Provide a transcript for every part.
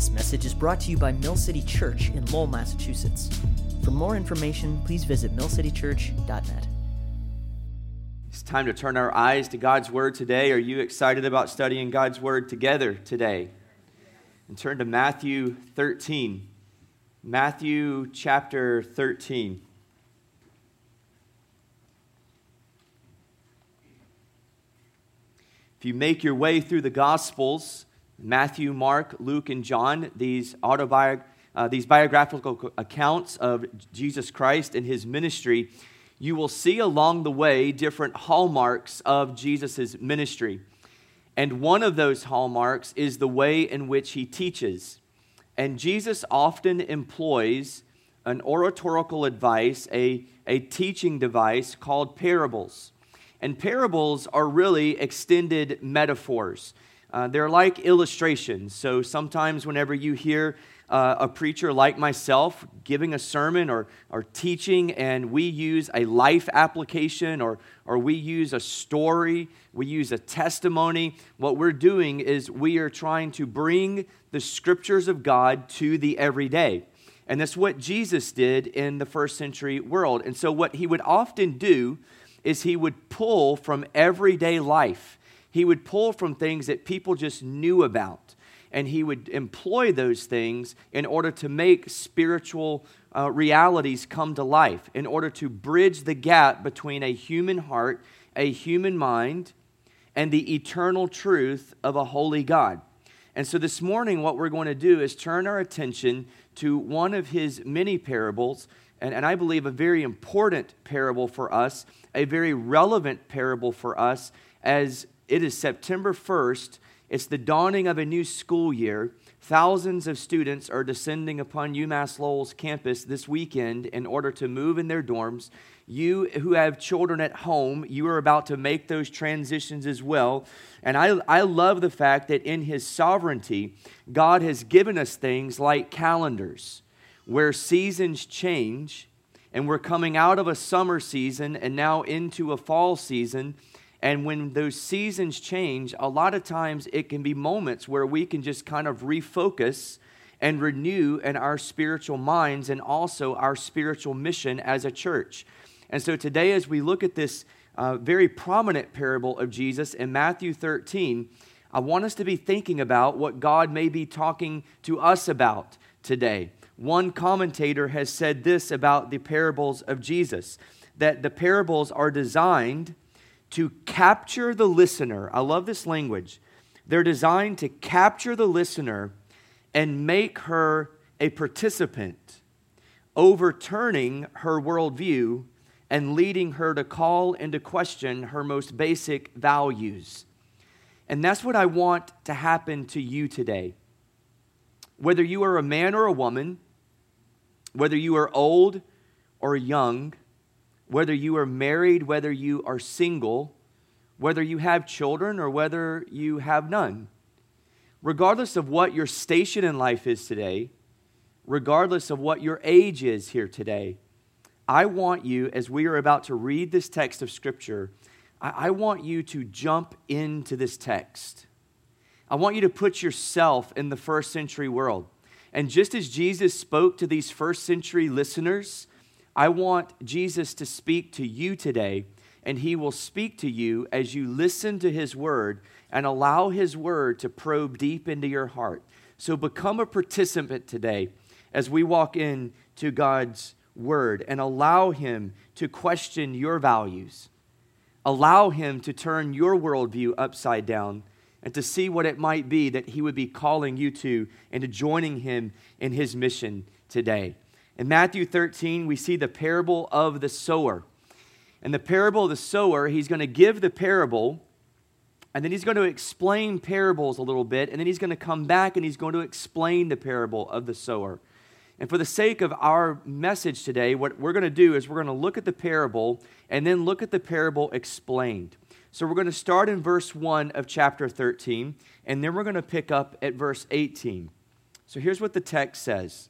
This message is brought to you by Mill City Church in Lowell, Massachusetts. For more information, please visit millcitychurch.net. It's time to turn our eyes to God's Word today. Are you excited about studying God's Word together today? And turn to Matthew 13. Matthew chapter 13. If you make your way through the Gospels, Matthew, Mark, Luke, and John, these, autobiog- uh, these biographical accounts of Jesus Christ and his ministry, you will see along the way different hallmarks of Jesus' ministry. And one of those hallmarks is the way in which he teaches. And Jesus often employs an oratorical advice, a, a teaching device called parables. And parables are really extended metaphors. Uh, they're like illustrations. So sometimes, whenever you hear uh, a preacher like myself giving a sermon or, or teaching, and we use a life application or, or we use a story, we use a testimony, what we're doing is we are trying to bring the scriptures of God to the everyday. And that's what Jesus did in the first century world. And so, what he would often do is he would pull from everyday life. He would pull from things that people just knew about, and he would employ those things in order to make spiritual uh, realities come to life, in order to bridge the gap between a human heart, a human mind, and the eternal truth of a holy God. And so this morning, what we're going to do is turn our attention to one of his many parables, and, and I believe a very important parable for us a very relevant parable for us as it is September 1st. It's the dawning of a new school year. Thousands of students are descending upon UMass Lowell's campus this weekend in order to move in their dorms. You who have children at home, you are about to make those transitions as well. And I, I love the fact that in His sovereignty, God has given us things like calendars where seasons change and we're coming out of a summer season and now into a fall season. And when those seasons change, a lot of times it can be moments where we can just kind of refocus and renew in our spiritual minds and also our spiritual mission as a church. And so today, as we look at this uh, very prominent parable of Jesus in Matthew 13, I want us to be thinking about what God may be talking to us about today. One commentator has said this about the parables of Jesus that the parables are designed to capture the listener. I love this language. They're designed to capture the listener and make her a participant, overturning her worldview and leading her to call into question her most basic values. And that's what I want to happen to you today. Whether you are a man or a woman, whether you are old or young, whether you are married, whether you are single, whether you have children or whether you have none, regardless of what your station in life is today, regardless of what your age is here today, I want you, as we are about to read this text of Scripture, I, want you to jump into this text. I want you to put yourself in the first century world. And just as Jesus spoke to these first century listeners, I want Jesus to speak to you today, and he will speak to you as you listen to his word and allow his word to probe deep into your heart. So become a participant today as we walk into God's word and allow him to question your values. Allow him to turn your worldview upside down and to see what it might be that he would be calling you to and to joining him in his mission today. In Matthew 13, we see the parable of the sower. In the parable of the sower, he's going to give the parable, and then he's going to explain parables a little bit, and then he's going to come back and he's going to explain the parable of the sower. And for the sake of our message today, what we're going to do is we're going to look at the parable and then look at the parable explained. So we're going to start in verse 1 of chapter 13, and then we're going to pick up at verse 18. So here's what the text says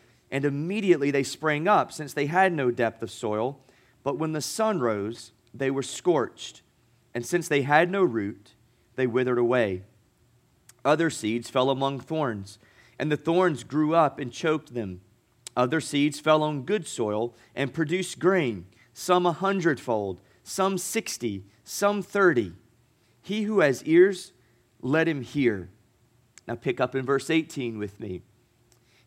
and immediately they sprang up, since they had no depth of soil. But when the sun rose, they were scorched, and since they had no root, they withered away. Other seeds fell among thorns, and the thorns grew up and choked them. Other seeds fell on good soil and produced grain, some a hundredfold, some sixty, some thirty. He who has ears, let him hear. Now pick up in verse 18 with me.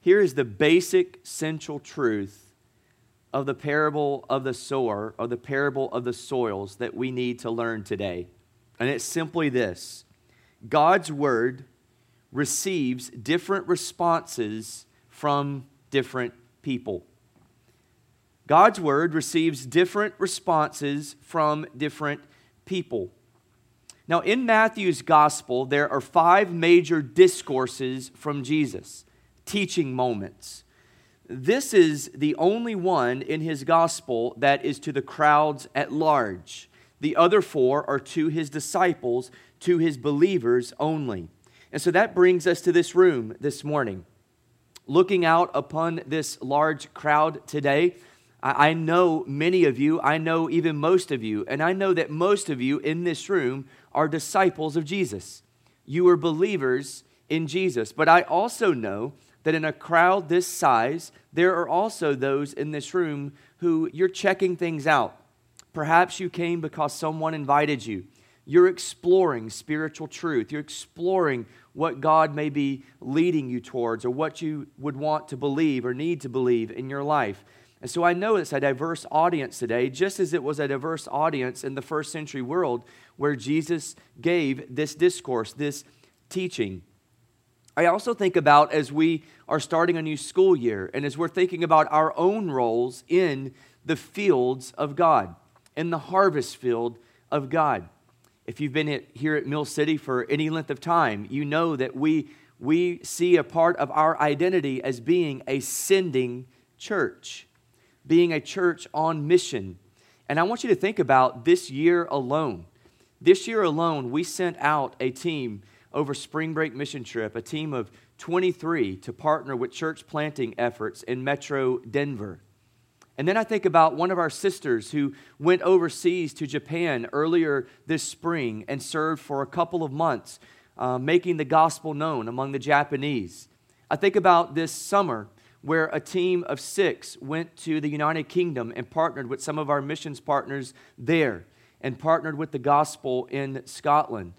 Here is the basic central truth of the parable of the sower, or the parable of the soils that we need to learn today. And it's simply this God's word receives different responses from different people. God's word receives different responses from different people. Now, in Matthew's gospel, there are five major discourses from Jesus teaching moments. This is the only one in his gospel that is to the crowds at large. The other four are to his disciples, to his believers only. And so that brings us to this room this morning. Looking out upon this large crowd today, I know many of you, I know even most of you, and I know that most of you in this room are disciples of Jesus. You are believers in Jesus. But I also know that in a crowd this size, there are also those in this room who you're checking things out. Perhaps you came because someone invited you. You're exploring spiritual truth. You're exploring what God may be leading you towards or what you would want to believe or need to believe in your life. And so I know it's a diverse audience today, just as it was a diverse audience in the first century world where Jesus gave this discourse, this teaching. I also think about as we are starting a new school year and as we're thinking about our own roles in the fields of God, in the harvest field of God. If you've been here at Mill City for any length of time, you know that we, we see a part of our identity as being a sending church, being a church on mission. And I want you to think about this year alone. This year alone, we sent out a team over spring break mission trip, a team of 23 to partner with church planting efforts in Metro Denver. And then I think about one of our sisters who went overseas to Japan earlier this spring and served for a couple of months, uh, making the gospel known among the Japanese. I think about this summer where a team of six went to the United Kingdom and partnered with some of our missions partners there and partnered with the gospel in Scotland.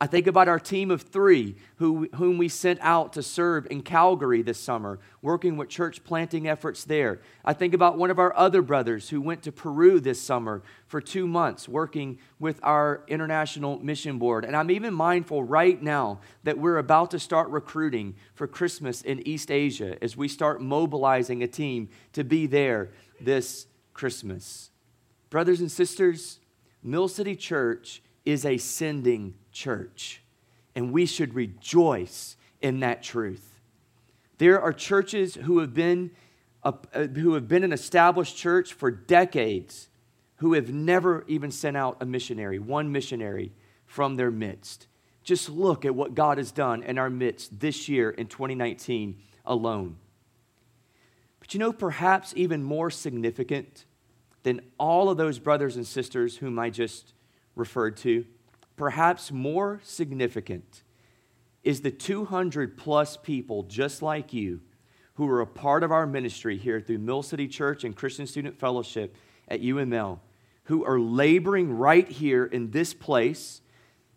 I think about our team of three who, whom we sent out to serve in Calgary this summer, working with church planting efforts there. I think about one of our other brothers who went to Peru this summer for two months, working with our International Mission Board. And I'm even mindful right now that we're about to start recruiting for Christmas in East Asia as we start mobilizing a team to be there this Christmas. Brothers and sisters, Mill City Church is a sending church, and we should rejoice in that truth. There are churches who have been, uh, who have been an established church for decades who have never even sent out a missionary, one missionary from their midst. Just look at what God has done in our midst this year in 2019 alone. But you know, perhaps even more significant than all of those brothers and sisters whom I just referred to, perhaps more significant is the 200 plus people just like you who are a part of our ministry here through Mill City Church and Christian Student Fellowship at UML, who are laboring right here in this place,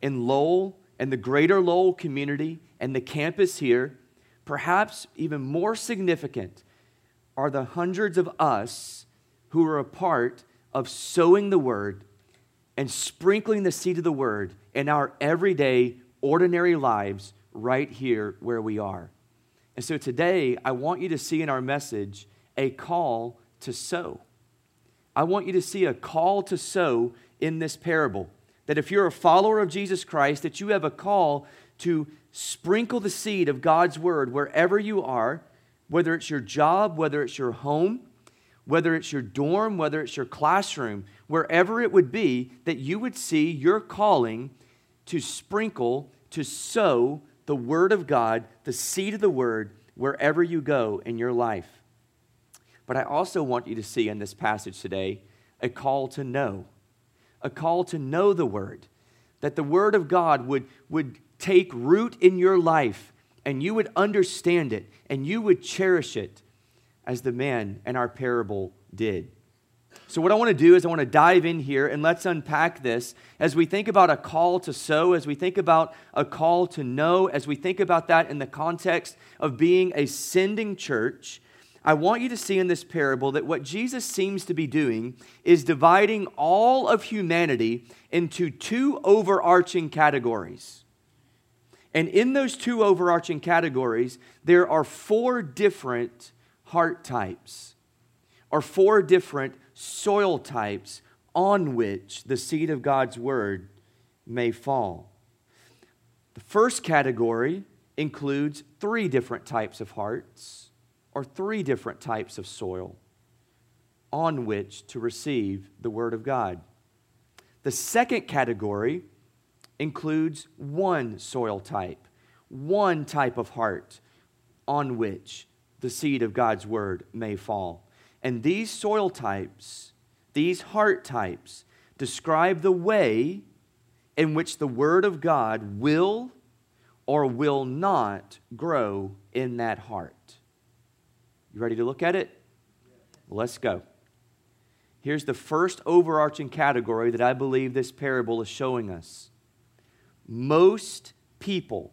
in Lowell and the greater Lowell community and the campus here. Perhaps even more significant are the hundreds of us who are a part of sowing the word and sprinkling the seed of the word in our everyday, ordinary lives right here where we are. And so today, I want you to see in our message a call to sow. I want you to see a call to sow in this parable. That if you're a follower of Jesus Christ, that you have a call to sprinkle the seed of God's word wherever you are, whether it's your job, whether it's your home, whether it's your dorm, whether it's your classroom, wherever it would be, that you would see your calling to sprinkle, to sow the Word of God, the seed of the Word, wherever you go in your life. But I also want you to see in this passage today a call to know, a call to know the Word, that the Word of God would, would take root in your life and you would understand it and you would cherish it as the man in our parable did. So, what I want to do is, I want to dive in here and let's unpack this as we think about a call to sow, as we think about a call to know, as we think about that in the context of being a sending church. I want you to see in this parable that what Jesus seems to be doing is dividing all of humanity into two overarching categories. And in those two overarching categories, there are four different heart types, or four different soil types on which the seed of God's word may fall. The first category includes three different types of hearts or three different types of soil on which to receive the word of God. The second category includes one soil type, one type of heart on which the seed of God's word may fall. And these soil types, these heart types, describe the way in which the Word of God will or will not grow in that heart. You ready to look at it? Let's go. Here's the first overarching category that I believe this parable is showing us. Most people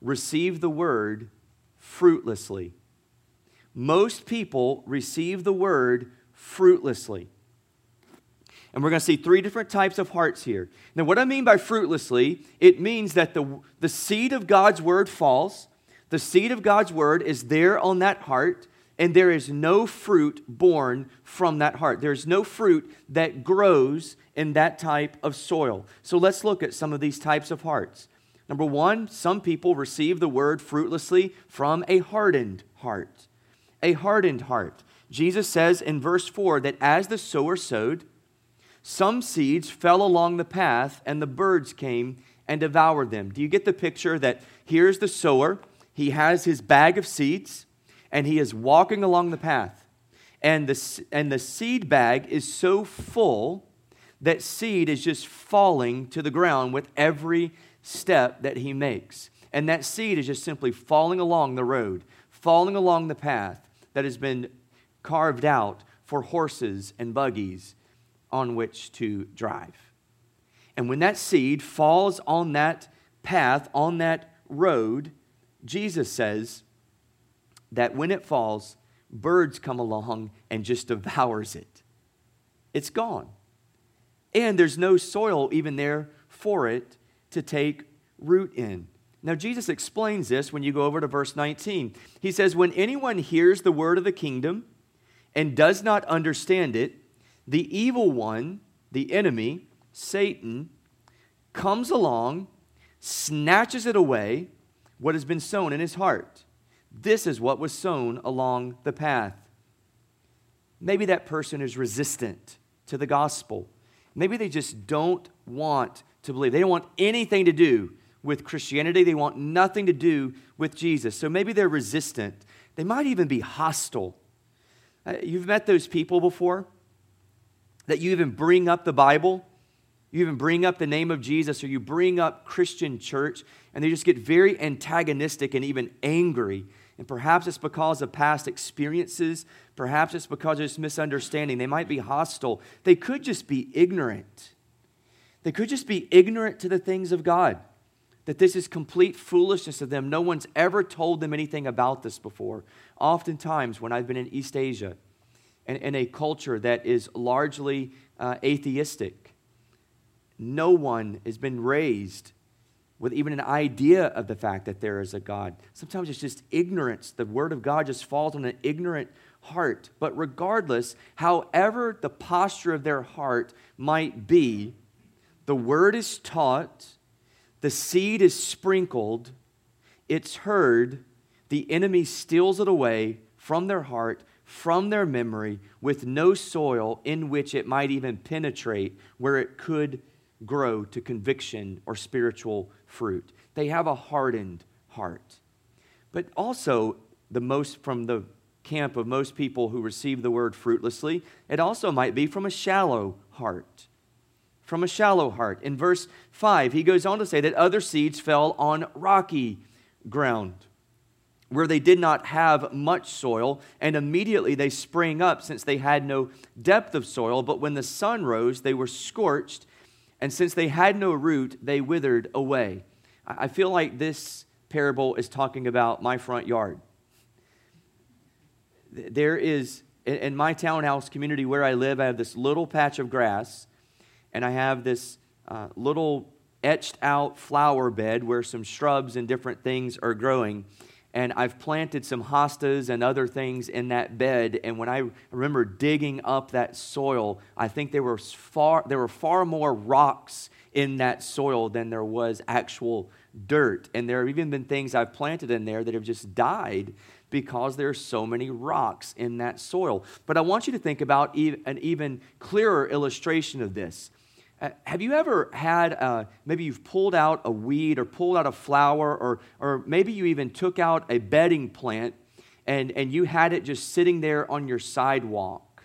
receive the word fruitlessly most people receive the word fruitlessly. And we're going to see three different types of hearts here. Now, what I mean by fruitlessly, it means that the, the seed of God's word falls, the seed of God's word is there on that heart, and there is no fruit born from that heart. There's no fruit that grows in that type of soil. So let's look at some of these types of hearts. Number one, some people receive the word fruitlessly from a hardened heart a hardened heart. Jesus says in verse 4 that as the sower sowed, some seeds fell along the path, and the birds came and devoured them. Do you get the picture that here's the sower? He has his bag of seeds, and he is walking along the path. And the, and the seed bag is so full that seed is just falling to the ground with every step that he makes. And that seed is just simply falling along the road, falling along the path that has been carved out for horses and buggies on which to drive. And when that seed falls on that path, on that road, Jesus says that when it falls, birds come along and just devours it. It's gone. And there's no soil even there for it to take root in. Now, Jesus explains this when you go over to verse 19. He says, When anyone hears the word of the kingdom and does not understand it, the evil one, the enemy, Satan, comes along, snatches it away, what has been sown in his heart. This is what was sown along the path. Maybe that person is resistant to the gospel. Maybe they just don't want to believe. They don't want anything to do with Christianity. They want nothing to do with Jesus. So maybe they're resistant. They might even be hostile Uh, you've met those people before that you even bring up the Bible, you even bring up the name of Jesus, or you bring up Christian church, and they just get very antagonistic and even angry. And perhaps it's because of past experiences. Perhaps it's because of this misunderstanding. They might be hostile. They could just be ignorant. They could just be ignorant to the things of God that this is complete foolishness of them. No one's ever told them anything about this before. Oftentimes, when I've been in East Asia, and in a culture that is largely uh, atheistic, no one has been raised with even an idea of the fact that there is a God. Sometimes it's just ignorance. The Word of God just falls on an ignorant heart. But regardless, however the posture of their heart might be, the Word is taught the seed is sprinkled, it's heard, the enemy steals it away from their heart, from their memory, with no soil in which it might even penetrate, where it could grow to conviction or spiritual fruit. They have a hardened heart. But also, the most from the camp of most people who receive the word fruitlessly, it also might be from a shallow heart from a shallow heart. In verse 5, he goes on to say that other seeds fell on rocky ground where they did not have much soil, and immediately they sprang up since they had no depth of soil. But when the sun rose, they were scorched, and since they had no root, they withered away. I feel like this parable is talking about my front yard. There is, in my townhouse community where I live, I have this little patch of grass and I have this uh, little etched out flower bed where some shrubs and different things are growing. And I've planted some hostas and other things in that bed. And when I remember digging up that soil, I think there were far, there were far more rocks in that soil than there was actual dirt. And there have even been things I've planted in there that have just died because there are so many rocks in that soil. But I want you to think about an even clearer illustration of this. Uh, have you ever had, uh, maybe you've pulled out a weed or pulled out a flower, or, or maybe you even took out a bedding plant and, and you had it just sitting there on your sidewalk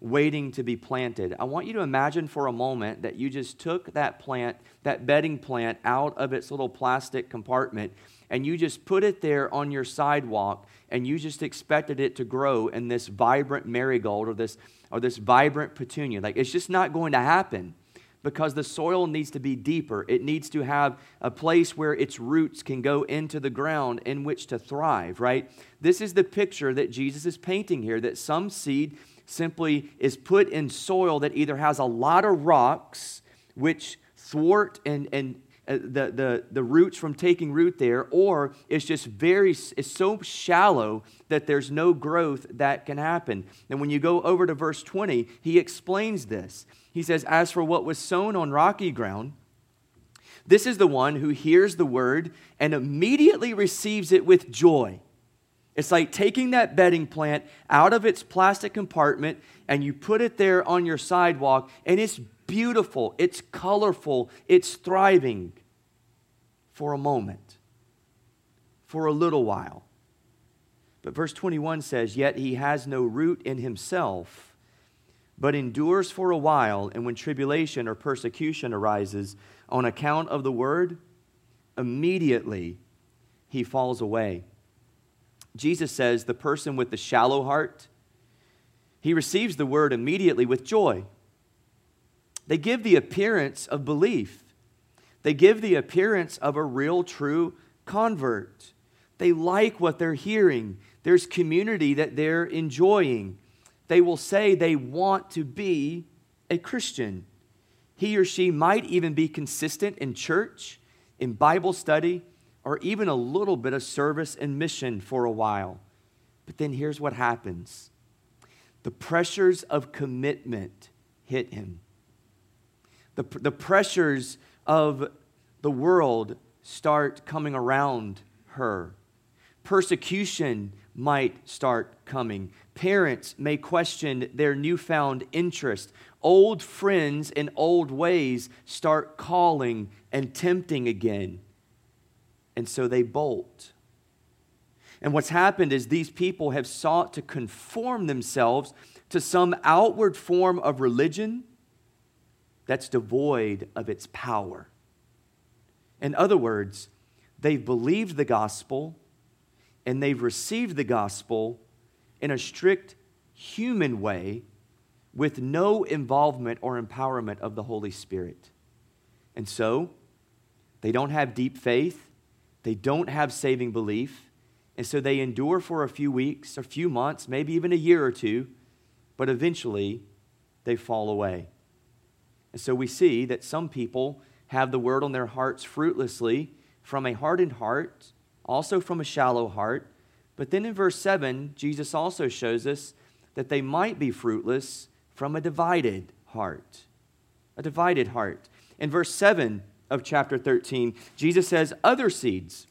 waiting to be planted? I want you to imagine for a moment that you just took that plant, that bedding plant, out of its little plastic compartment and you just put it there on your sidewalk and you just expected it to grow in this vibrant marigold or this, or this vibrant petunia. Like, it's just not going to happen because the soil needs to be deeper. It needs to have a place where its roots can go into the ground in which to thrive, right? This is the picture that Jesus is painting here that some seed simply is put in soil that either has a lot of rocks, which thwart and, and uh, the, the, the roots from taking root there, or it's just very, it's so shallow that there's no growth that can happen. And when you go over to verse 20, he explains this. He says, As for what was sown on rocky ground, this is the one who hears the word and immediately receives it with joy. It's like taking that bedding plant out of its plastic compartment and you put it there on your sidewalk, and it's beautiful, it's colorful, it's thriving for a moment, for a little while. But verse 21 says, Yet he has no root in himself but endures for a while, and when tribulation or persecution arises on account of the word, immediately he falls away. Jesus says the person with the shallow heart, he receives the word immediately with joy. They give the appearance of belief. They give the appearance of a real, true convert. They like what they're hearing. There's community that they're enjoying they will say they want to be a Christian. He or she might even be consistent in church, in Bible study, or even a little bit of service and mission for a while. But then here's what happens the pressures of commitment hit him. The, the pressures of the world start coming around her. Persecution might start coming. Parents may question their newfound interest. Old friends and old ways start calling and tempting again. And so they bolt. And what's happened is these people have sought to conform themselves to some outward form of religion that's devoid of its power. In other words, they've believed the gospel and they've received the gospel in a strict human way with no involvement or empowerment of the Holy Spirit. And so, they don't have deep faith, they don't have saving belief, and so they endure for a few weeks, a few months, maybe even a year or two, but eventually they fall away. And so we see that some people have the word on their hearts fruitlessly from a hardened heart, also from a shallow heart. But then in verse 7, Jesus also shows us that they might be fruitless from a divided heart. A divided heart. In verse 7 of chapter 13, Jesus says, Other seeds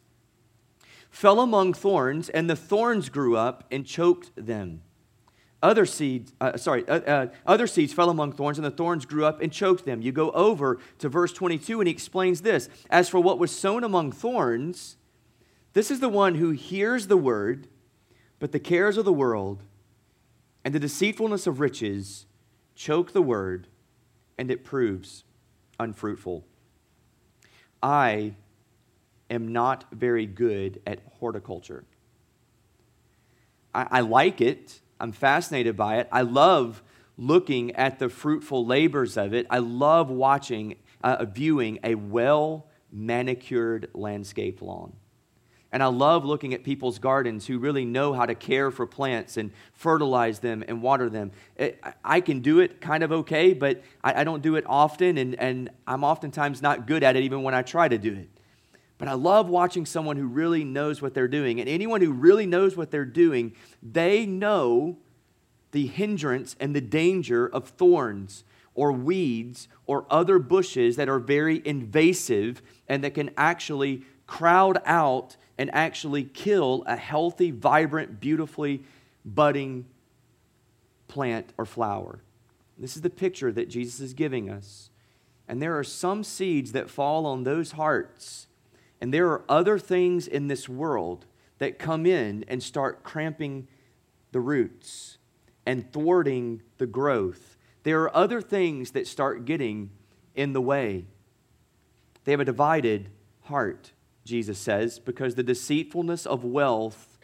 fell among thorns, and the thorns grew up and choked them. Other seeds, uh, sorry, uh, uh, other seeds fell among thorns, and the thorns grew up and choked them. You go over to verse 22, and he explains this As for what was sown among thorns, this is the one who hears the word, but the cares of the world and the deceitfulness of riches choke the word, and it proves unfruitful. I am not very good at horticulture. I, I like it I'm fascinated by it. I love looking at the fruitful labors of it. I love watching, uh, viewing a well manicured landscape lawn. And I love looking at people's gardens who really know how to care for plants and fertilize them and water them. It, I can do it kind of okay, but I, I don't do it often, and, and I'm oftentimes not good at it even when I try to do it. But I love watching someone who really knows what they're doing. And anyone who really knows what they're doing, they know the hindrance and the danger of thorns or weeds or other bushes that are very invasive and that can actually crowd out and actually kill a healthy, vibrant, beautifully budding plant or flower. This is the picture that Jesus is giving us. And there are some seeds that fall on those hearts and there are other things in this world that come in and start cramping the roots and thwarting the growth. There are other things that start getting in the way. They have a divided heart, Jesus says, because the deceitfulness of wealth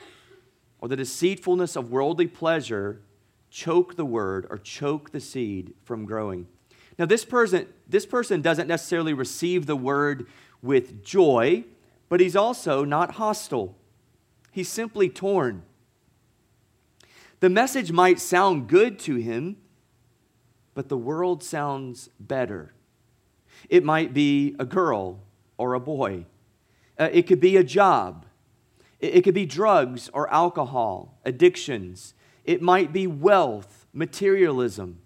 or the deceitfulness of worldly pleasure choke the word or choke the seed from growing. Now, this person, this person doesn't necessarily receive the word with joy, but he's also not hostile. He's simply torn. The message might sound good to him, but the world sounds better. It might be a girl or a boy, uh, it could be a job, it, it could be drugs or alcohol, addictions, it might be wealth, materialism,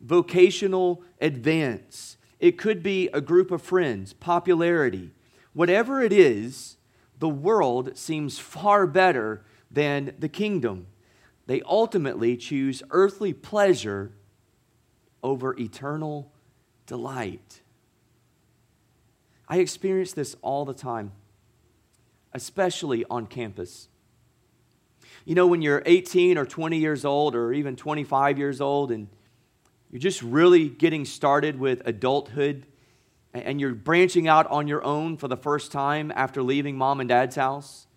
vocational advance. It could be a group of friends, popularity. Whatever it is, the world seems far better than the kingdom. They ultimately choose earthly pleasure over eternal delight. I experience this all the time, especially on campus. You know, when you're 18 or 20 years old, or even 25 years old, and you're just really getting started with adulthood, and you're branching out on your own for the first time after leaving mom and dad's house.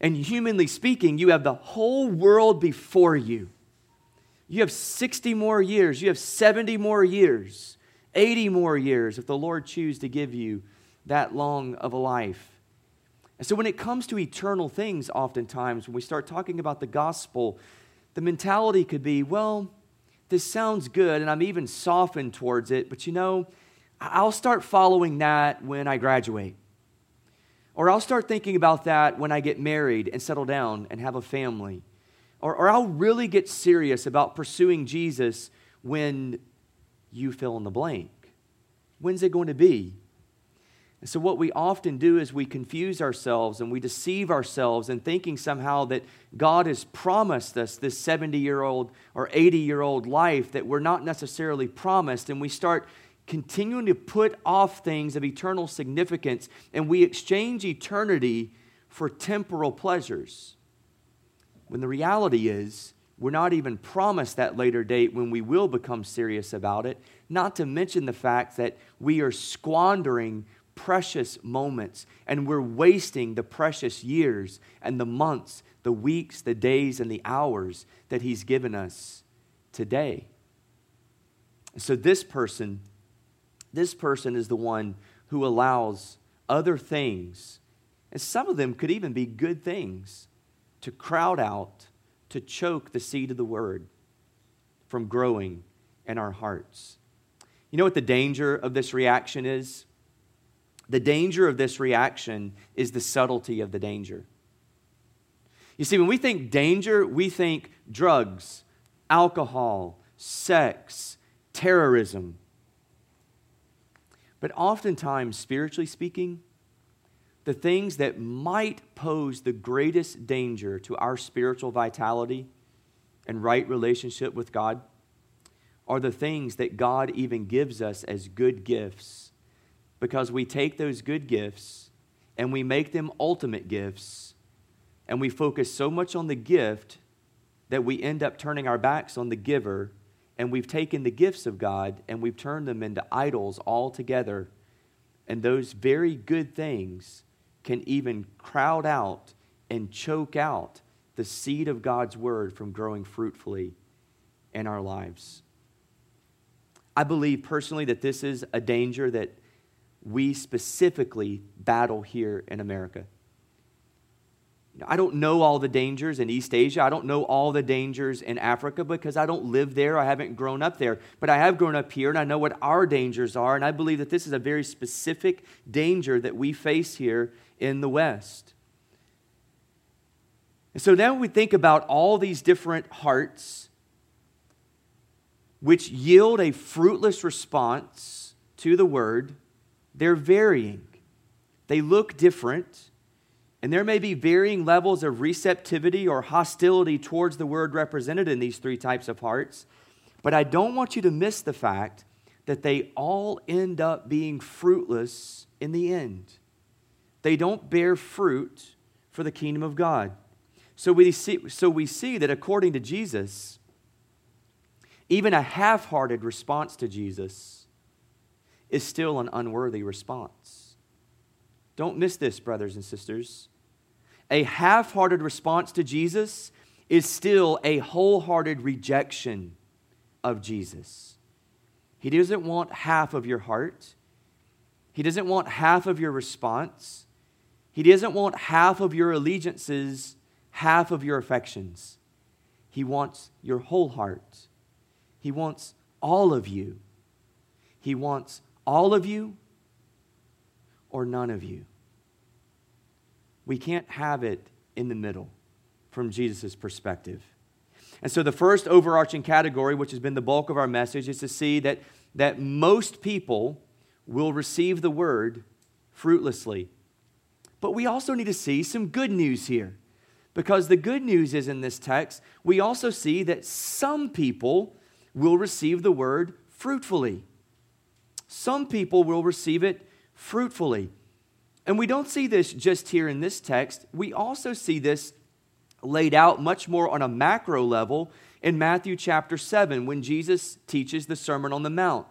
And humanly speaking, you have the whole world before you. You have 60 more years, you have 70 more years, 80 more years if the Lord choose to give you that long of a life. And so when it comes to eternal things, oftentimes when we start talking about the gospel, the mentality could be, well, this sounds good, and I'm even softened towards it, but you know, I'll start following that when I graduate. Or I'll start thinking about that when I get married and settle down and have a family. Or, or I'll really get serious about pursuing Jesus when you fill in the blank. When's it going to be? And so, what we often do is we confuse ourselves and we deceive ourselves in thinking somehow that God has promised us this 70 year old or 80 year old life that we're not necessarily promised. And we start continuing to put off things of eternal significance, and we exchange eternity for temporal pleasures. When the reality is, we're not even promised that later date when we will become serious about it, not to mention the fact that we are squandering precious moments and we're wasting the precious years and the months, the weeks, the days, and the hours that He's given us today. So, this person, this person is the one who allows other things, and some of them could even be good things, to crowd out, to choke the seed of the word from growing in our hearts. You know what the danger of this reaction is? The danger of this reaction is the subtlety of the danger. You see, when we think danger, we think drugs, alcohol, sex, terrorism. But oftentimes, spiritually speaking, the things that might pose the greatest danger to our spiritual vitality and right relationship with God are the things that God even gives us as good gifts because we take those good gifts and we make them ultimate gifts and we focus so much on the gift that we end up turning our backs on the giver and we've taken the gifts of God and we've turned them into idols altogether. And those very good things can even crowd out and choke out the seed of God's word from growing fruitfully in our lives. I believe personally that this is a danger that we specifically battle here in America. I don't know all the dangers in East Asia. I don't know all the dangers in Africa because I don't live there. I haven't grown up there. But I have grown up here and I know what our dangers are. And I believe that this is a very specific danger that we face here in the West. And so now we think about all these different hearts which yield a fruitless response to the word. They're varying, they look different. And there may be varying levels of receptivity or hostility towards the word represented in these three types of hearts. But I don't want you to miss the fact that they all end up being fruitless in the end. They don't bear fruit for the kingdom of God. So we see, so we see that according to Jesus, even a half hearted response to Jesus is still an unworthy response. Don't miss this, brothers and sisters. A half hearted response to Jesus is still a wholehearted rejection of Jesus. He doesn't want half of your heart, He doesn't want half of your response, He doesn't want half of your allegiances, half of your affections. He wants your whole heart. He wants all of you. He wants all of you or none of you. We can't have it in the middle from Jesus' perspective. And so, the first overarching category, which has been the bulk of our message, is to see that, that most people will receive the word fruitlessly. But we also need to see some good news here. Because the good news is in this text, we also see that some people will receive the word fruitfully. Some people will receive it fruitfully. And we don't see this just here in this text, we also see this laid out much more on a macro level in Matthew chapter 7 when Jesus teaches the Sermon on the Mount.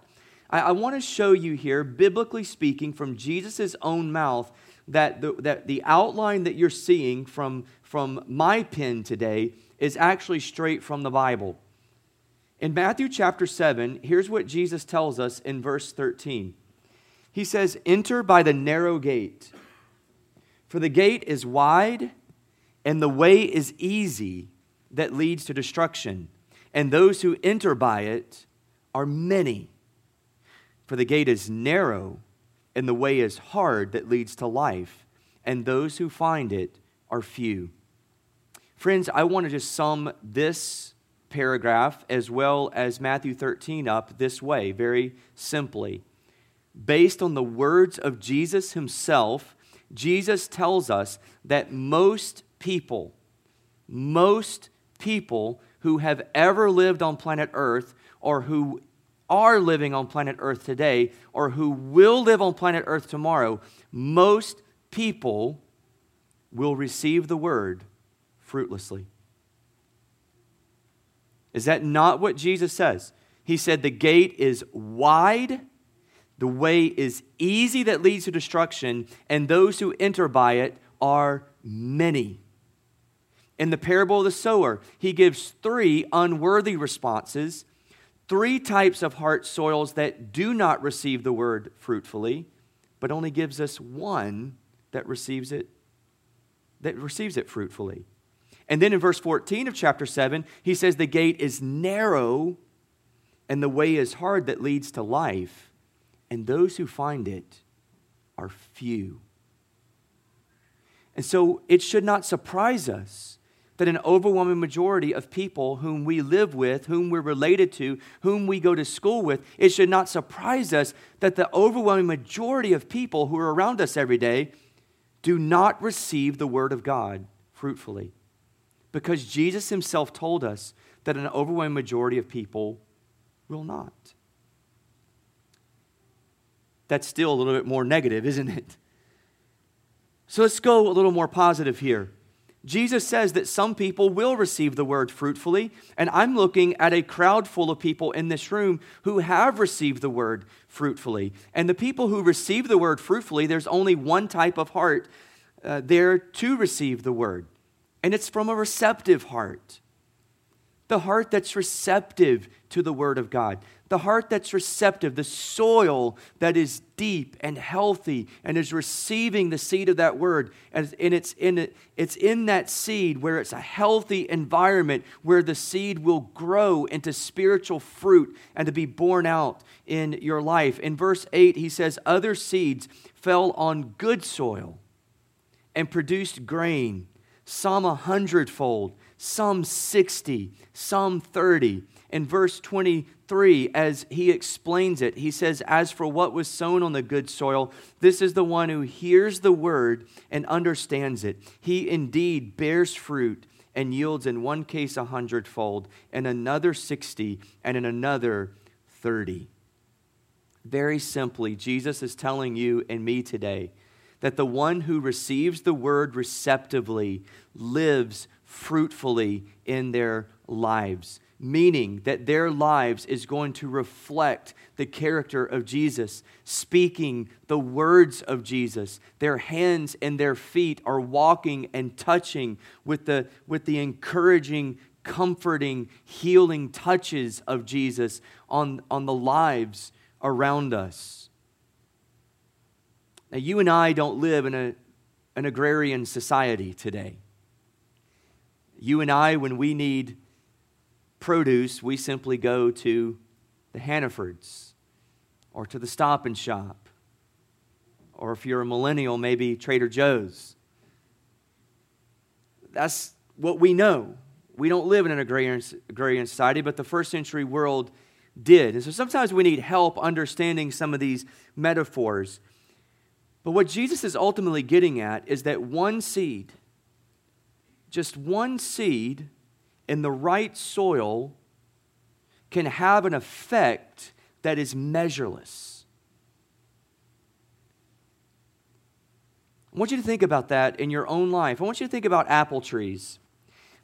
I, I want to show you here, biblically speaking, from Jesus' own mouth, that the, that the outline that you're seeing from, from my pen today is actually straight from the Bible. In Matthew chapter 7, here's what Jesus tells us in verse 13. He says, Enter by the narrow gate, for the gate is wide and the way is easy that leads to destruction, and those who enter by it are many. For the gate is narrow and the way is hard that leads to life, and those who find it are few. Friends, I want to just sum this paragraph as well as Matthew 13 up this way, very simply. Based on the words of Jesus himself, Jesus tells us that most people, most people who have ever lived on planet Earth or who are living on planet Earth today or who will live on planet Earth tomorrow, most people will receive the word fruitlessly. Is that not what Jesus says? He said, The gate is wide, the way is easy that leads to destruction, and those who enter by it are many. In the parable of the sower, he gives three unworthy responses, three types of heart soils that do not receive the word fruitfully, but only gives us one that receives it that receives it fruitfully. And then in verse 14 of chapter 7, he says the gate is narrow and the way is hard that leads to life, and those who find it are few. And so it should not surprise us that an overwhelming majority of people whom we live with, whom we're related to, whom we go to school with, it should not surprise us that the overwhelming majority of people who are around us every day do not receive the word of God fruitfully. Because Jesus himself told us that an overwhelming majority of people will not. That's still a little bit more negative, isn't it? So let's go a little more positive here. Jesus says that some people will receive the word fruitfully, and I'm looking at a crowd full of people in this room who have received the word fruitfully. And the people who receive the word fruitfully, there's only one type of heart uh, there to receive the word, and it's from a receptive heart. The heart that's receptive to the word of God. The heart that's receptive, the soil that is deep and healthy and is receiving the seed of that word. And it's in, it, it's in that seed where it's a healthy environment where the seed will grow into spiritual fruit and to be borne out in your life. In verse 8, he says, Other seeds fell on good soil and produced grain, some a hundredfold, some 60, some 30. In verse 23, as he explains it, he says, As for what was sown on the good soil, this is the one who hears the word and understands it. He indeed bears fruit and yields in one case a hundredfold, in another 60, and in another 30. Very simply, Jesus is telling you and me today that the one who receives the word receptively lives fruitfully in their lives, meaning that their lives is going to reflect the character of Jesus, speaking the words of Jesus. Their hands and their feet are walking and touching with the, with the encouraging, comforting, healing touches of Jesus on, on the lives around us. Now, you and I don't live in a, an agrarian society today. You and I, when we need produce, we simply go to the Hannafords or to the Stop and Shop. Or if you're a millennial, maybe Trader Joe's. That's what we know. We don't live in an agrarian, agrarian society, but the first century world did. And so sometimes we need help understanding some of these metaphors. But what Jesus is ultimately getting at is that one seed, just one seed in the right soil, can have an effect that is measureless. I want you to think about that in your own life. I want you to think about apple trees.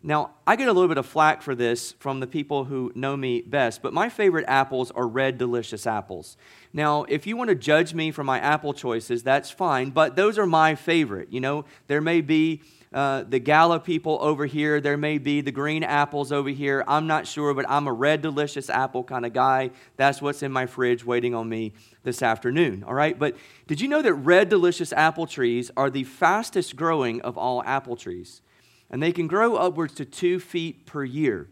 Now, I get a little bit of flack for this from the people who know me best, but my favorite apples are red, delicious apples. Now, if you want to judge me for my apple choices, that's fine, but those are my favorite. You know, there may be uh, the Gala people over here, there may be the green apples over here. I'm not sure, but I'm a red, delicious apple kind of guy. That's what's in my fridge waiting on me this afternoon, all right? But did you know that red, delicious apple trees are the fastest growing of all apple trees? and they can grow upwards to two feet per year.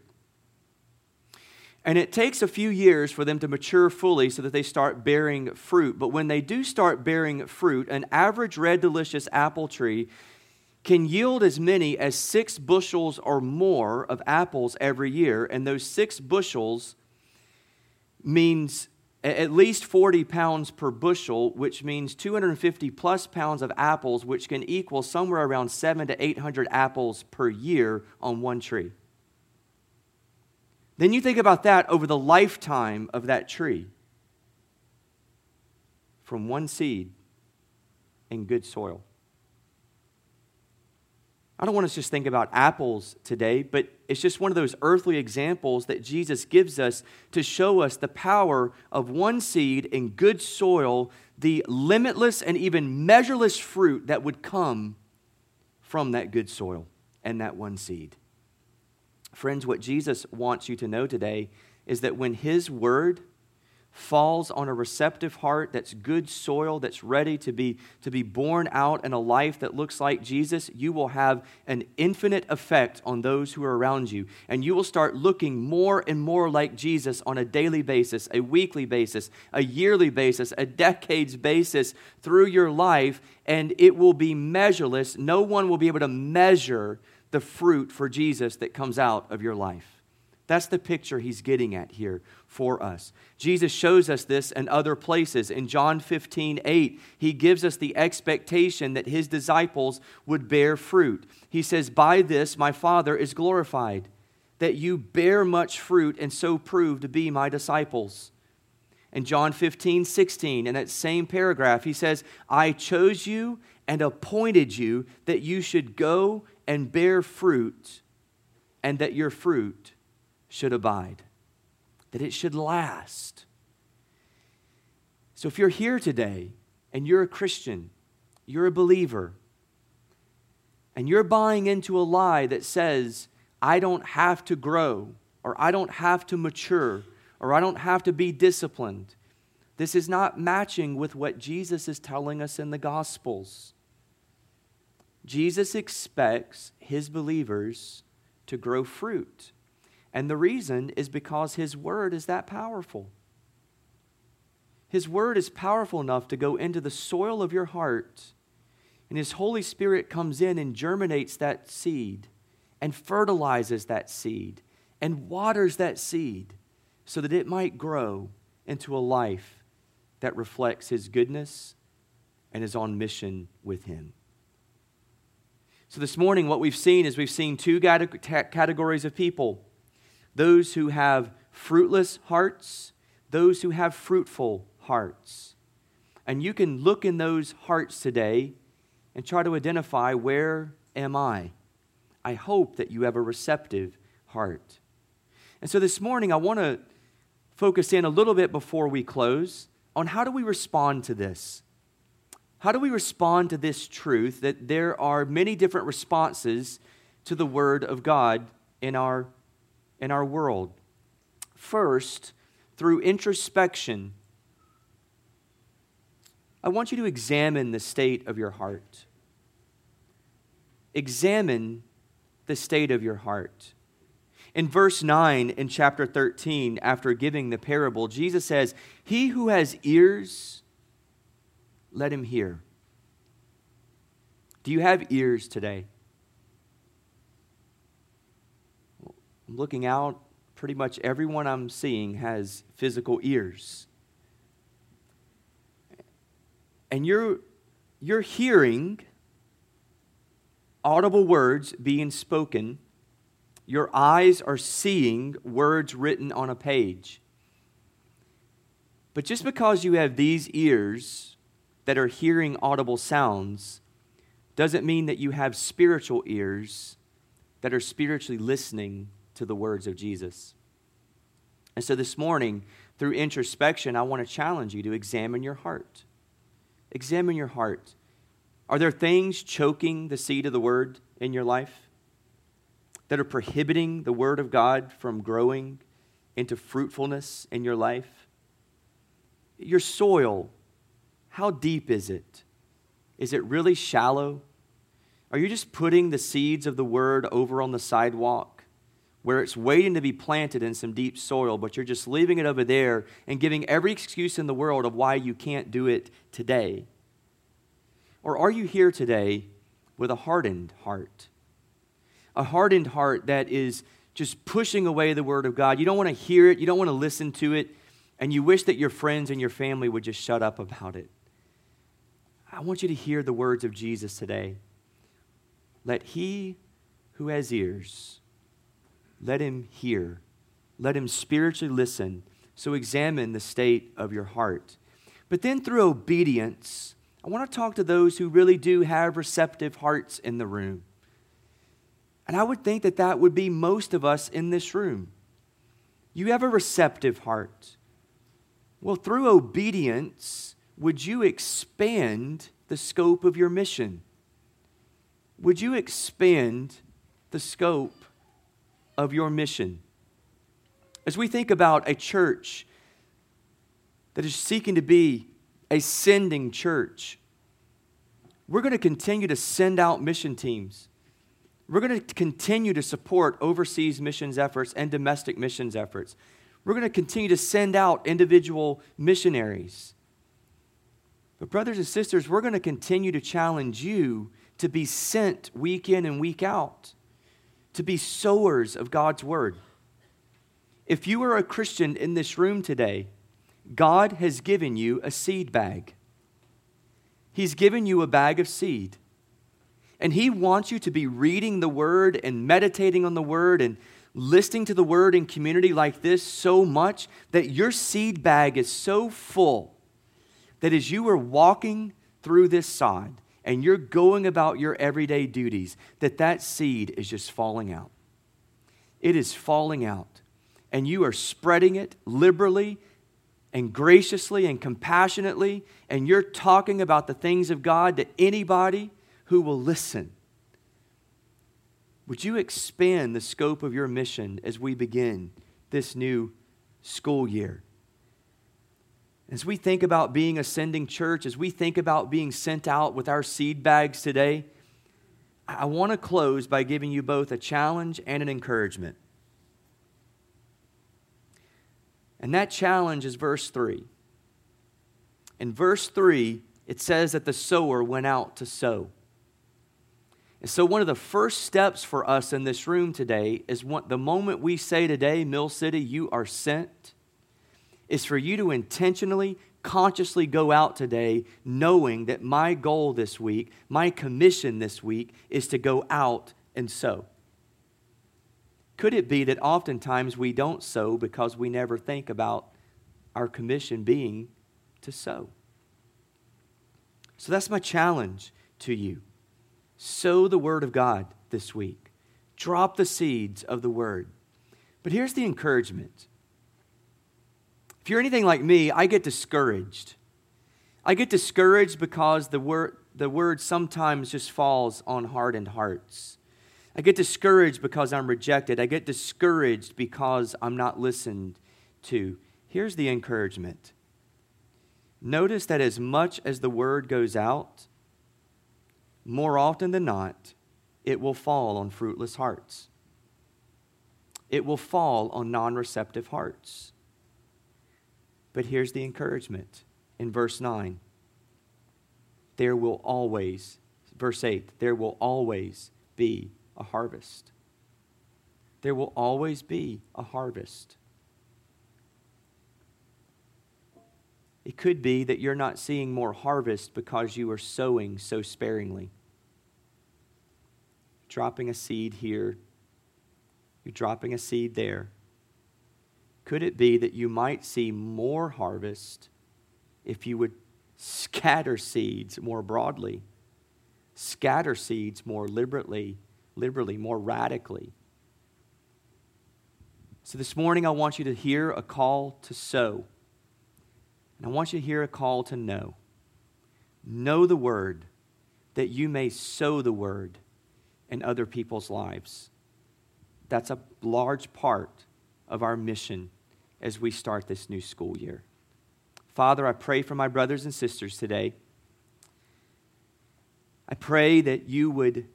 And it takes a few years for them to mature fully so that they start bearing fruit. But when they do start bearing fruit, an average red delicious apple tree can yield as many as six bushels or more of apples every year. And those six bushels means at least 40 pounds per bushel, which means 250 plus pounds of apples, which can equal somewhere around 7 to 800 apples per year on one tree. Then you think about that over the lifetime of that tree from one seed in good soil. I don't want us to just think about apples today, but it's just one of those earthly examples that Jesus gives us to show us the power of one seed in good soil, the limitless and even measureless fruit that would come from that good soil and that one seed. Friends, what Jesus wants you to know today is that when His word falls on a receptive heart that's good soil, that's ready to be, to be born out in a life that looks like Jesus, you will have an infinite effect on those who are around you. And you will start looking more and more like Jesus on a daily basis, a weekly basis, a yearly basis, a decades basis through your life, and it will be measureless. No one will be able to measure the fruit for Jesus that comes out of your life. That's the picture he's getting at here for us. Jesus shows us this in other places. In John 15, 8, he gives us the expectation that his disciples would bear fruit. He says, By this my Father is glorified, that you bear much fruit and so prove to be my disciples. In John 15, 16, in that same paragraph, he says, I chose you and appointed you that you should go and bear fruit, and that your fruit should abide, that it should last. So if you're here today and you're a Christian, you're a believer, and you're buying into a lie that says, I don't have to grow, or I don't have to mature, or I don't have to be disciplined. This is not matching with what Jesus is telling us in the Gospels. Jesus expects his believers to grow fruit. And the reason is because His Word is that powerful. His Word is powerful enough to go into the soil of your heart, and His Holy Spirit comes in and germinates that seed, and fertilizes that seed, and waters that seed so that it might grow into a life that reflects His goodness and is on mission with Him. So, this morning, what we've seen is we've seen two categories of people those who have fruitless hearts, those who have fruitful hearts. And you can look in those hearts today and try to identify where am I? I hope that you have a receptive heart. And so this morning, I want to focus in a little bit before we close on how do we respond to this? How do we respond to this truth that there are many different responses to the Word of God in our in our world. First, through introspection, I want you to examine the state of your heart. Examine the state of your heart. In verse 9 in chapter 13, after giving the parable, Jesus says, He who has ears, let him hear. Do you have ears today? I'm looking out, pretty much everyone I'm seeing has physical ears. And you're, you're hearing audible words being spoken. Your eyes are seeing words written on a page. But just because you have these ears that are hearing audible sounds doesn't mean that you have spiritual ears that are spiritually listening to the words of Jesus. And so this morning, through introspection, I want to challenge you to examine your heart. Examine your heart. Are there things choking the seed of the word in your life that are prohibiting the word of God from growing into fruitfulness in your life? Your soil, how deep is it? Is it really shallow? Are you just putting the seeds of the word over on the sidewalk? Where it's waiting to be planted in some deep soil, but you're just leaving it over there and giving every excuse in the world of why you can't do it today? Or are you here today with a hardened heart? A hardened heart that is just pushing away the Word of God. You don't want to hear it, you don't want to listen to it, and you wish that your friends and your family would just shut up about it. I want you to hear the words of Jesus today. Let he who has ears, let him hear. Let him spiritually listen. So examine the state of your heart. But then through obedience, I want to talk to those who really do have receptive hearts in the room. And I would think that that would be most of us in this room. You have a receptive heart. Well, through obedience, would you expand the scope of your mission? Would you expand the scope of your mission? As we think about a church that is seeking to be a sending church, we're going to continue to send out mission teams. We're going to continue to support overseas missions efforts and domestic missions efforts. We're going to continue to send out individual missionaries. But, brothers and sisters, we're going to continue to challenge you to be sent week in and week out, to be sowers of God's word. If you are a Christian in this room today, God has given you a seed bag. He's given you a bag of seed. And He wants you to be reading the Word and meditating on the Word and listening to the Word in community like this so much that your seed bag is so full that as you are walking through this sod and you're going about your everyday duties, that that seed is just falling out. It is falling out. And you are spreading it liberally and graciously and compassionately, and you're talking about the things of God to anybody who will listen. Would you expand the scope of your mission as we begin this new school year? As we think about being a sending church, as we think about being sent out with our seed bags today, I want to close by giving you both a challenge and an encouragement. And that challenge is verse 3. In verse 3, it says that the sower went out to sow. And so, one of the first steps for us in this room today is what, the moment we say today, Mill City, you are sent, is for you to intentionally, consciously go out today knowing that my goal this week, my commission this week, is to go out and sow. Could it be that oftentimes we don't sow because we never think about our commission being to sow? So that's my challenge to you. Sow the Word of God this week, drop the seeds of the Word. But here's the encouragement. If you're anything like me, I get discouraged. I get discouraged because the word, the word sometimes just falls on hardened hearts. I get discouraged because I'm rejected. I get discouraged because I'm not listened to. Here's the encouragement notice that as much as the word goes out, more often than not, it will fall on fruitless hearts. It will fall on non receptive hearts. But here's the encouragement in verse 9 there will always, verse 8, there will always be a harvest. There will always be a harvest. It could be that you're not seeing more harvest because you are sowing so sparingly. Dropping a seed here, you're dropping a seed there. Could it be that you might see more harvest if you would scatter seeds more broadly, scatter seeds more liberally liberally, more radically. So this morning, I want you to hear a call to sow. And I want you to hear a call to know. Know the word that you may sow the word in other people's lives. That's a large part of our mission as we start this new school year. Father, I pray for my brothers and sisters today. I pray that you would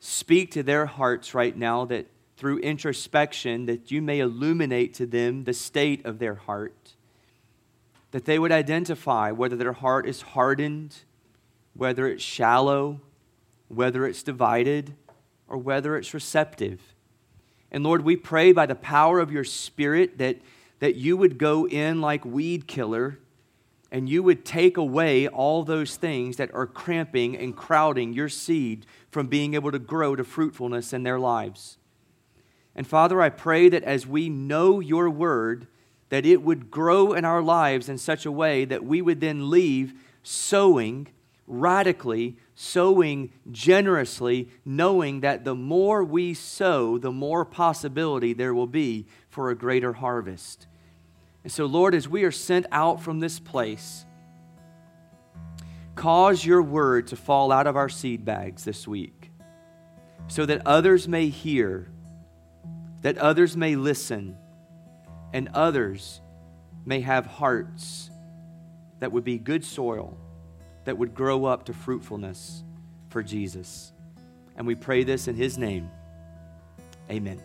speak to their hearts right now that through introspection that you may illuminate to them the state of their heart that they would identify whether their heart is hardened whether it's shallow whether it's divided or whether it's receptive and lord we pray by the power of your spirit that that you would go in like weed killer and you would take away all those things that are cramping and crowding your seed from being able to grow to fruitfulness in their lives. And Father, I pray that as we know your word, that it would grow in our lives in such a way that we would then leave sowing radically, sowing generously, knowing that the more we sow, the more possibility there will be for a greater harvest. And so, Lord, as we are sent out from this place, cause your word to fall out of our seed bags this week so that others may hear, that others may listen, and others may have hearts that would be good soil, that would grow up to fruitfulness for Jesus. And we pray this in his name. Amen.